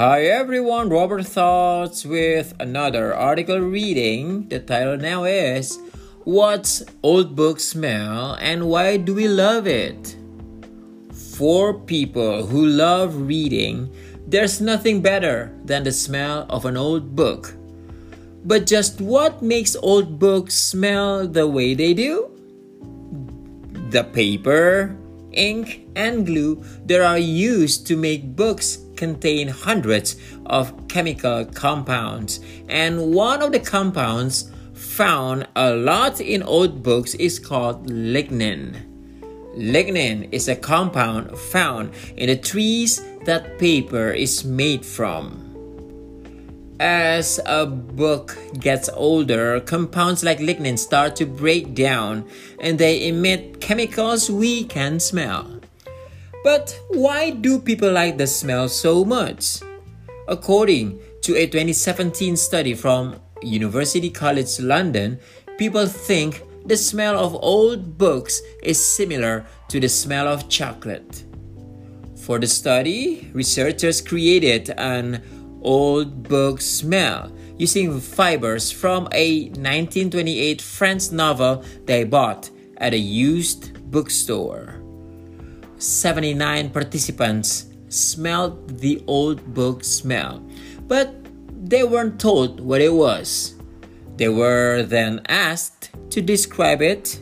Hi everyone, Robert Thoughts with another article reading. The title now is What's Old Book Smell and Why Do We Love It? For people who love reading, there's nothing better than the smell of an old book. But just what makes old books smell the way they do? The paper, ink, and glue that are used to make books contain hundreds of chemical compounds, and one of the compounds found a lot in old books is called lignin. Lignin is a compound found in the trees that paper is made from. As a book gets older, compounds like lignin start to break down and they emit chemicals we can smell. But why do people like the smell so much? According to a 2017 study from University College London, people think the smell of old books is similar to the smell of chocolate. For the study, researchers created an old book smell using fibers from a 1928 French novel they bought at a used bookstore. 79 participants smelled the old book smell, but they weren't told what it was. They were then asked to describe it.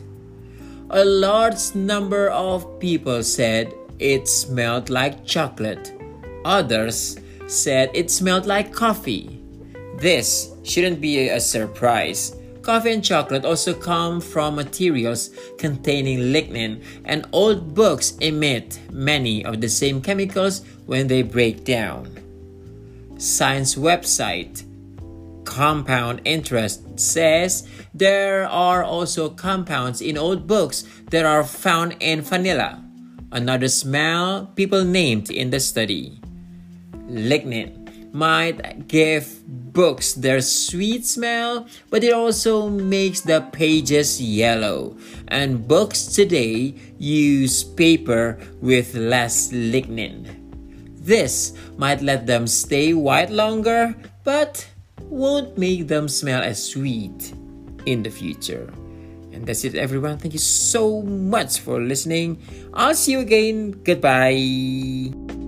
A large number of people said it smelled like chocolate. Others said it smelled like coffee. This shouldn't be a surprise. Coffee and chocolate also come from materials containing lignin, and old books emit many of the same chemicals when they break down. Science website Compound Interest says there are also compounds in old books that are found in vanilla, another smell people named in the study lignin might give books their sweet smell, but it also makes the pages yellow. And books today use paper with less lignin. This might let them stay white longer, but won't make them smell as sweet in the future. And that's it, everyone. Thank you so much for listening. I'll see you again. Goodbye.